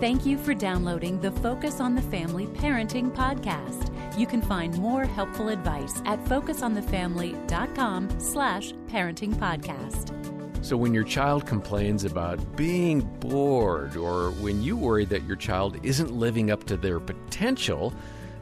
Thank you for downloading the Focus on the Family Parenting Podcast. You can find more helpful advice at focusonthefamily.com slash parenting podcast. So, when your child complains about being bored, or when you worry that your child isn't living up to their potential,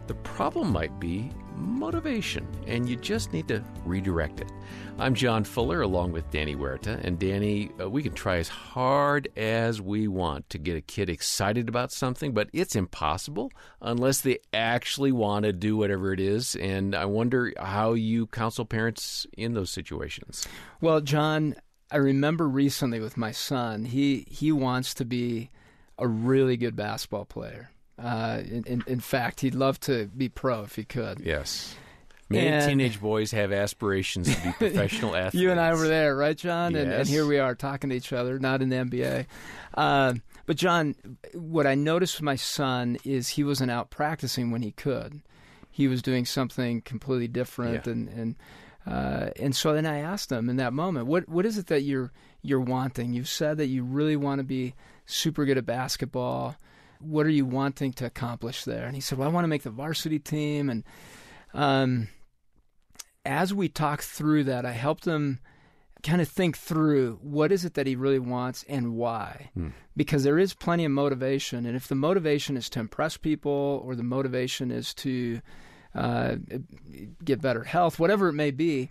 the problem might be motivation, and you just need to redirect it. I'm John Fuller along with Danny Huerta. And Danny, uh, we can try as hard as we want to get a kid excited about something, but it's impossible unless they actually want to do whatever it is. And I wonder how you counsel parents in those situations. Well, John, I remember recently with my son, he, he wants to be a really good basketball player. Uh, in, in, in, fact, he'd love to be pro if he could. Yes. Many and teenage boys have aspirations to be professional athletes. you and I were there, right, John? Yes. And, and here we are talking to each other, not in the NBA. Uh, but, John, what I noticed with my son is he wasn't out practicing when he could. He was doing something completely different. Yeah. And, and, uh, and so then I asked him in that moment, what, what is it that you're, you're wanting? You've said that you really want to be super good at basketball. What are you wanting to accomplish there? And he said, Well, I want to make the varsity team. And um, as we talked through that, I helped him kind of think through what is it that he really wants and why. Hmm. Because there is plenty of motivation. And if the motivation is to impress people or the motivation is to uh, get better health, whatever it may be,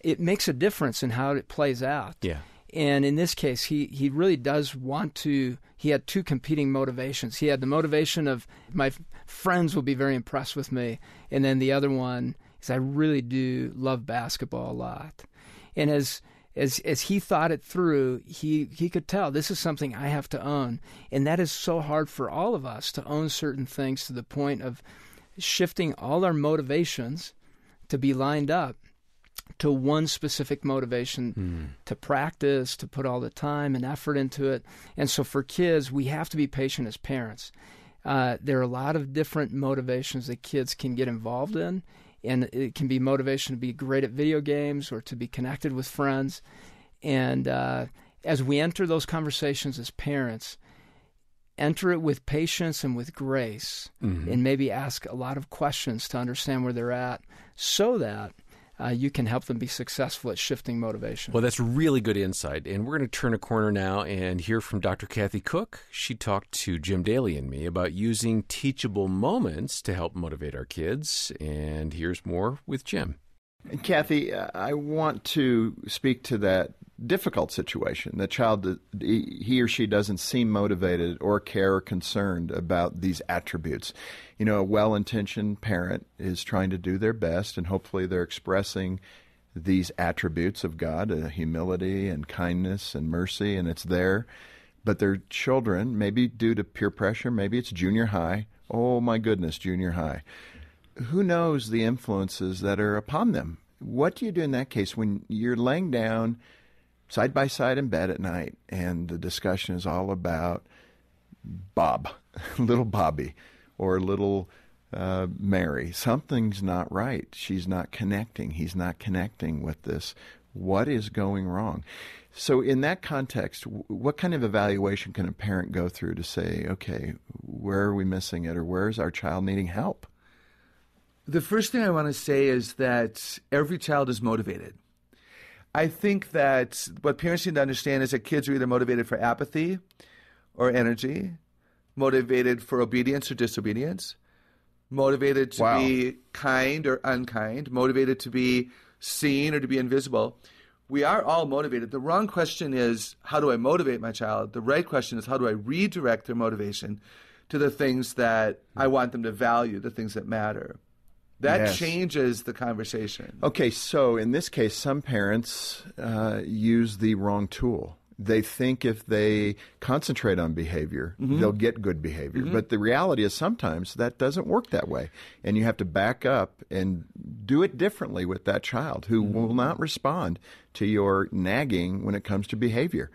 it makes a difference in how it plays out. Yeah. And in this case, he, he really does want to. He had two competing motivations. He had the motivation of my friends will be very impressed with me, and then the other one is I really do love basketball a lot. And as as as he thought it through, he he could tell this is something I have to own, and that is so hard for all of us to own certain things to the point of shifting all our motivations to be lined up to one specific motivation mm. to practice, to put all the time and effort into it. And so for kids, we have to be patient as parents. Uh, there are a lot of different motivations that kids can get involved in, and it can be motivation to be great at video games or to be connected with friends. And uh, as we enter those conversations as parents, enter it with patience and with grace, mm-hmm. and maybe ask a lot of questions to understand where they're at so that uh, you can help them be successful at shifting motivation. Well, that's really good insight. And we're going to turn a corner now and hear from Dr. Kathy Koch. She talked to Jim Daly and me about using teachable moments to help motivate our kids. And here's more with Jim. Kathy, I want to speak to that difficult situation. The child, he or she doesn't seem motivated or care or concerned about these attributes. You know, a well intentioned parent is trying to do their best, and hopefully they're expressing these attributes of God uh, humility and kindness and mercy, and it's there. But their children, maybe due to peer pressure, maybe it's junior high. Oh my goodness, junior high who knows the influences that are upon them? What do you do in that case when you're laying down side by side in bed at night and the discussion is all about Bob, little Bobby, or little uh, Mary? Something's not right. She's not connecting. He's not connecting with this. What is going wrong? So, in that context, what kind of evaluation can a parent go through to say, okay, where are we missing it, or where is our child needing help? The first thing I want to say is that every child is motivated. I think that what parents need to understand is that kids are either motivated for apathy or energy, motivated for obedience or disobedience, motivated to wow. be kind or unkind, motivated to be seen or to be invisible. We are all motivated. The wrong question is, how do I motivate my child? The right question is, how do I redirect their motivation to the things that I want them to value, the things that matter? That yes. changes the conversation. Okay, so in this case, some parents uh, use the wrong tool. They think if they concentrate on behavior, Mm-hmm. they'll get good behavior. But the reality is sometimes that doesn't work that way. And you have to back up and do it differently with that child who Mm-hmm. will not respond to your nagging when it comes to behavior.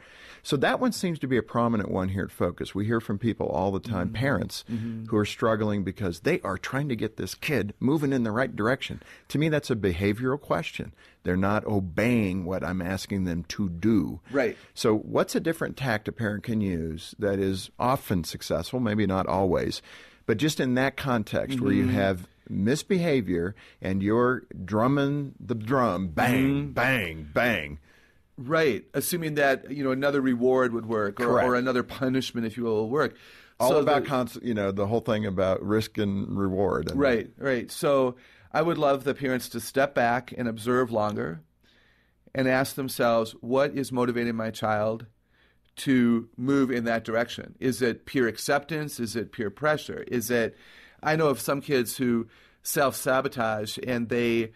So that one seems to be a prominent one here at Focus. We hear from people all the time, Mm-hmm. parents who are struggling because they are trying to get this kid moving in the right direction. To me, that's a behavioral question. They're not obeying what I'm asking them to do. Right. So, what's a different tact a parent can use that is often successful, maybe not always, but just in that context where you mm-hmm. have misbehavior and you're drumming the drum, bang, mm-hmm. bang, bang. Right, assuming that you know another reward would work, or, or another punishment, if you will, will work. All So about, the- cons- you know, the whole thing about risk and reward. And Right, right. So I would love the parents to step back and observe longer and ask themselves, what is motivating my child to move in that direction? Is it peer acceptance? Is it peer pressure? Is it, I know of some kids who self sabotage and they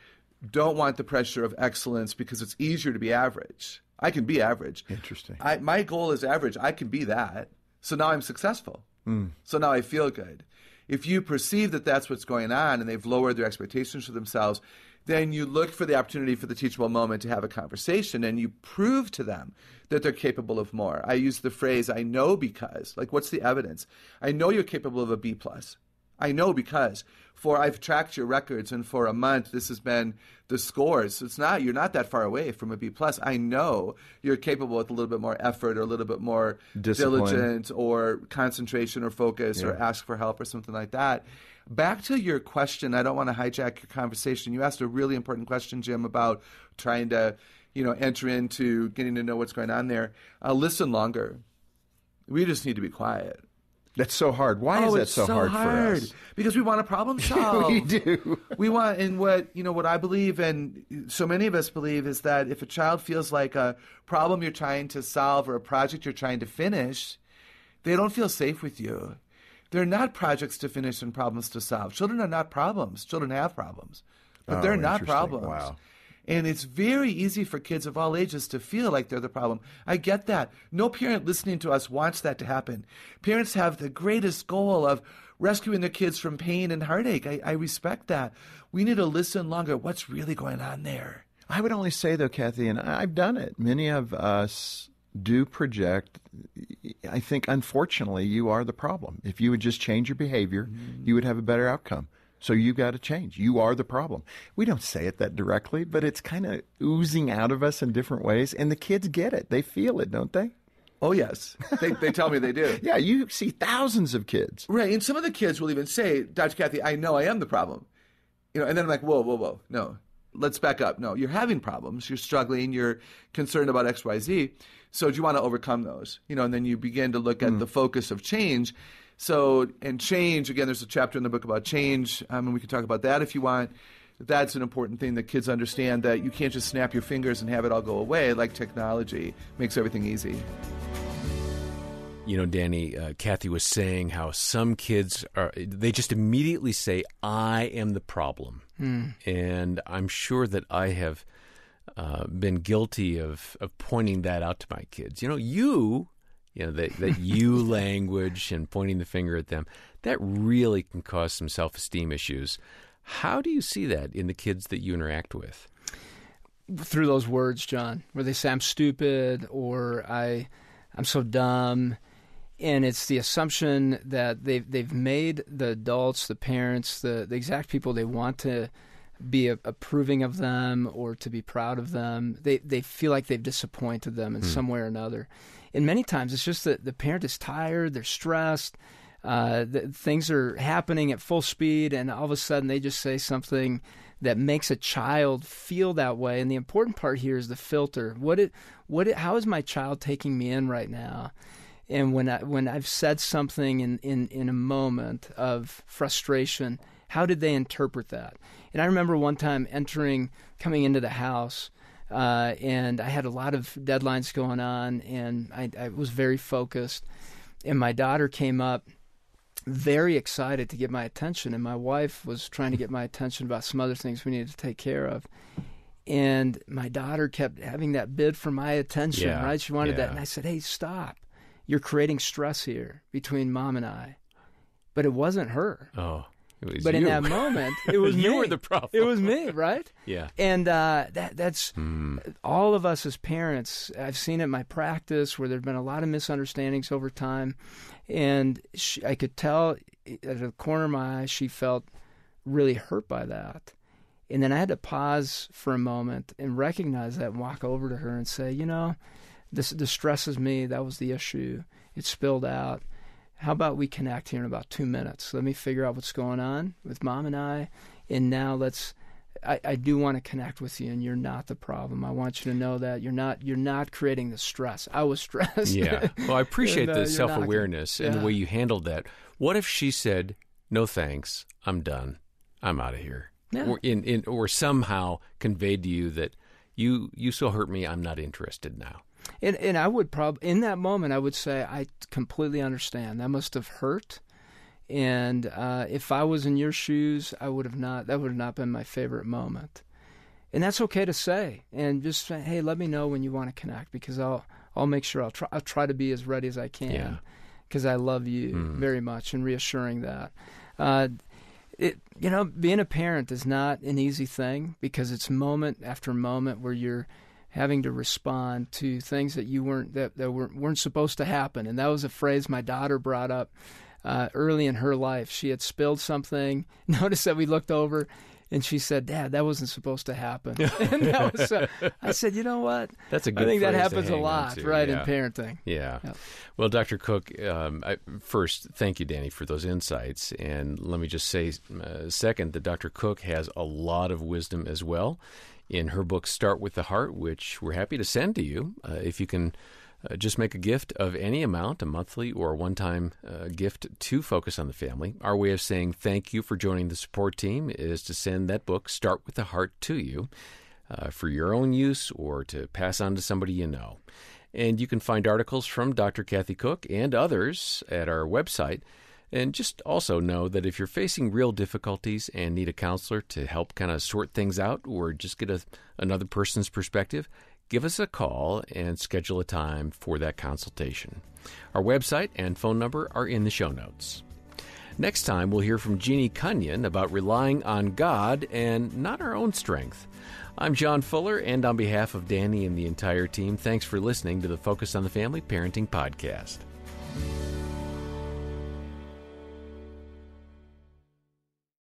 don't want the pressure of excellence because it's easier to be average. I can be average. Interesting. I, my goal is average. I can be that. So now I'm successful. Hmm. So now I feel good. If you perceive that that's what's going on and they've lowered their expectations for themselves, then you look for the opportunity for the teachable moment to have a conversation and you prove to them that they're capable of more. I use the phrase, I know because. Like, what's the evidence? I know you're capable of a B plus. I know because for I've tracked your records and for a month this has been the scores. So It's not you're not that far away from a B plus. I know you're capable with a little bit more effort or a little bit more Discipline. diligence or concentration or focus or ask for help or something like that. Back to your question, I don't want to hijack your conversation. You asked a really important question, Jim, about trying to, you know, enter into getting to know what's going on there. Uh, listen longer. We just need to be quiet. That's so hard. Why oh, is that it's so, hard, for us? Because we want a problem solved. we do. We want, and what you know, what I believe, and so many of us believe, is that if a child feels like a problem you're trying to solve or a project you're trying to finish, they don't feel safe with you. They're not projects to finish and problems to solve. Children are not problems. Children have problems, but Oh, they're not problems. Wow. And it's very easy for kids of all ages to feel like they're the problem. I get that. No parent listening to us wants that to happen. Parents have the greatest goal of rescuing their kids from pain and heartache. I, I respect that. We need to listen longer. What's really going on there? I would only say, though, Kathy, and I've done it. Many of us do project. I think, unfortunately, you are the problem. If you would just change your behavior, mm-hmm. you would have a better outcome. So you got to change. You are the problem. We don't say it that directly, but it's kind of oozing out of us in different ways, and the kids get it. They feel it, don't they? Oh, yes. They, they tell me they do. Yeah, you see thousands of kids. Right. And some of the kids will even say, Dr. Kathy, I know I am the problem. You know, and then I'm like, whoa, whoa, whoa. No, let's back up. No, you're having problems. You're struggling. You're concerned about X, Y, Z. So do you want to overcome those? You know, and then you begin to look at mm. the focus of change. So, and change, again, there's a chapter in the book about change, um, and we can talk about that if you want. That's an important thing that kids understand that you can't just snap your fingers and have it all go away like technology makes everything easy. You know, Danny, uh, Kathy was saying how some kids are, they just immediately say, I am the problem. And I'm sure that I have uh, been guilty of, of pointing that out to my kids. You know, you, you know, that, that you language and pointing the finger at them, that really can cause some self esteem issues. How do you see that in the kids that you interact with? through those words, John, where they say I'm stupid or I I'm so dumb. And it's the assumption that they've they've made the adults, the parents, the, the exact people they want to be a- approving of them or to be proud of them. They they feel like they've disappointed them in hmm. some way or another. And many times it's just that the parent is tired, they're stressed, uh, the, things are happening at full speed, and all of a sudden they just say something that makes a child feel that way. And the important part here is the filter. What it, what it, how is my child taking me in right now? And when I when I've said something in, in, in a moment of frustration, how did they interpret that? And I remember one time entering, coming into the house, uh, and I had a lot of deadlines going on, and I, I was very focused. And my daughter came up, very excited to get my attention, and my wife was trying to get my attention about some other things we needed to take care of. And my daughter kept having that bid for my attention, Yeah, right? She wanted that. And I said, hey, stop. You're creating stress here between mom and I. But it wasn't her. Oh, But in that moment, it was You me. were the problem. It was me, right? Yeah. And uh, that that's Hmm. all of us as parents. I've seen it in my practice where there've been a lot of misunderstandings over time, and she, I could tell at the corner of my eye she felt really hurt by that. And then I had to pause for a moment and recognize that and walk over to her and say, you know, this distresses me. That was the issue. It spilled out. How about we connect here in about two minutes? Let me figure out what's going on with mom and I. And now let's I, I do want to connect with you and you're not the problem. I want you to know that you're not you're not creating the stress. I was stressed. Yeah. Well, I appreciate And, uh, the self awareness and the way you handled that. What if she said, "No thanks, I'm done, I'm out of here," Yeah. or in, in or somehow conveyed to you that you you so hurt me, I'm not interested now. And and I would probably in that moment I would say I completely understand. That must have hurt. And uh, if I was in your shoes, I would have not. That would have not been my favorite moment. And that's okay to say. And just say, hey, let me know when you want to connect because I'll I'll make sure I'll try I'll try to be as ready as I can Yeah. because I love you very much and reassuring that. Uh, it you know being a parent is not an easy thing because it's moment after moment where you're having to respond to things that you weren't that, that weren't, weren't supposed to happen and that was a phrase my daughter brought up uh, early in her life she had spilled something noticed that we looked over and she said dad that wasn't supposed to happen and that was uh, i said you know what That's a good i think that happens a lot to, right yeah. in parenting Yeah. Well, Dr. Koch, um, I, first, thank you, Danny, for those insights. And let me just say, uh, second, that Dr. Koch has a lot of wisdom as well in her book, Start with the Heart, which we're happy to send to you. Uh, if you can uh, just make a gift of any amount, a monthly or one time uh, gift to Focus on the Family. Our way of saying thank you for joining the support team is to send that book, Start with the Heart, to you uh, for your own use or to pass on to somebody you know. And you can find articles from Dr. Kathy Koch and others at our website. And just also know that if you're facing real difficulties and need a counselor to help kind of sort things out or just get a, another person's perspective, give us a call and schedule a time for that consultation. Our website and phone number are in the show notes. Next time, we'll hear from Jeannie Cunnion about relying on God and not our own strength. I'm John Fuller, and on behalf of Danny and the entire team, thanks for listening to the Focus on the Family Parenting Podcast.